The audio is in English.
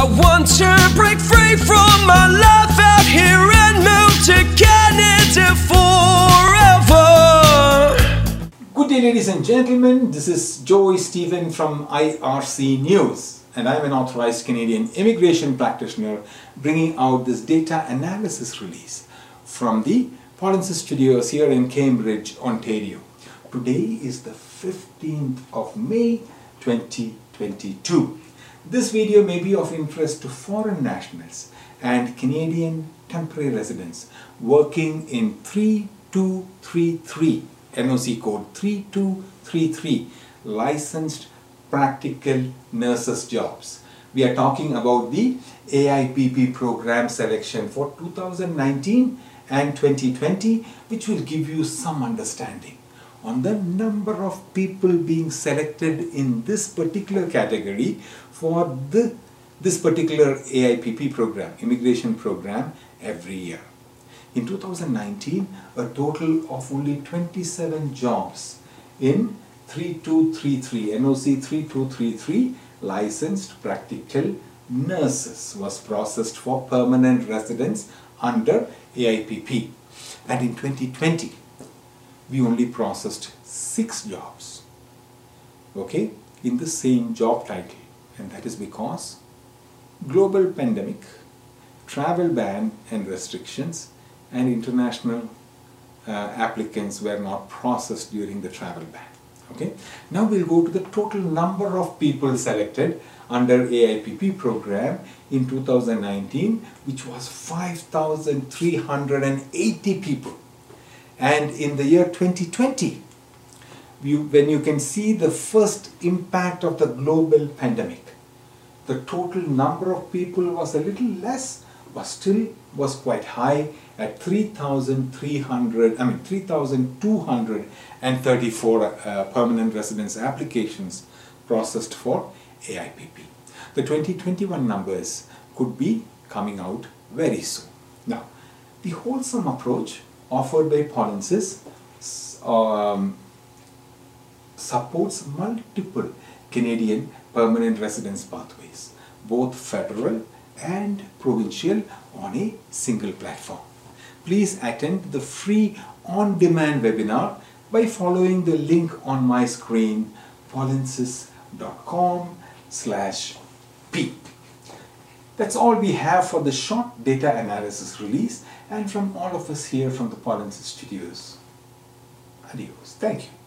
I want to break free from my life out here and move to Canada forever. Good day, ladies and gentlemen. This is Joy Stephen from IRC News, and I'm an authorized Canadian immigration practitioner bringing out this data analysis release from the Polinsys Studios here in Cambridge, Ontario. Today is the 15th of May 2022. This video may be of interest to foreign nationals and Canadian temporary residents working in 3233 NOC code 3233 licensed practical nurses jobs. We are talking about the AIPP program selection for 2019 and 2020 which will give you some understanding on the number of people being selected in this particular category for the, this particular AIPP program, immigration program every year. In 2019, a total of only 27 jobs in 3233, NOC 3233 licensed practical nurses was processed for permanent residents under AIPP. And in 2020, we only processed six jobs, okay, in the same job title. And that is because global pandemic, travel ban and restrictions, and international uh, applicants were not processed during the travel ban. Okay. Now we'll go to the total number of people selected under AIPP program in 2019, which was 5,380 people. And in the year 2020, you, when you can see the first impact of the global pandemic, the total number of people was a little less, but still was quite high at 3,300, I mean 3,234 uh, permanent residence applications processed for AIPP. The 2021 numbers could be coming out very soon. Now, the wholesome approach offered by Polinsys um, supports multiple Canadian permanent residence pathways, both federal and provincial on a single platform. Please attend the free on-demand webinar by following the link on my screen polinsys.com slash p. That's all we have for the short data analysis release and from all of us here from the Polinsys Studios. Adios. Thank you.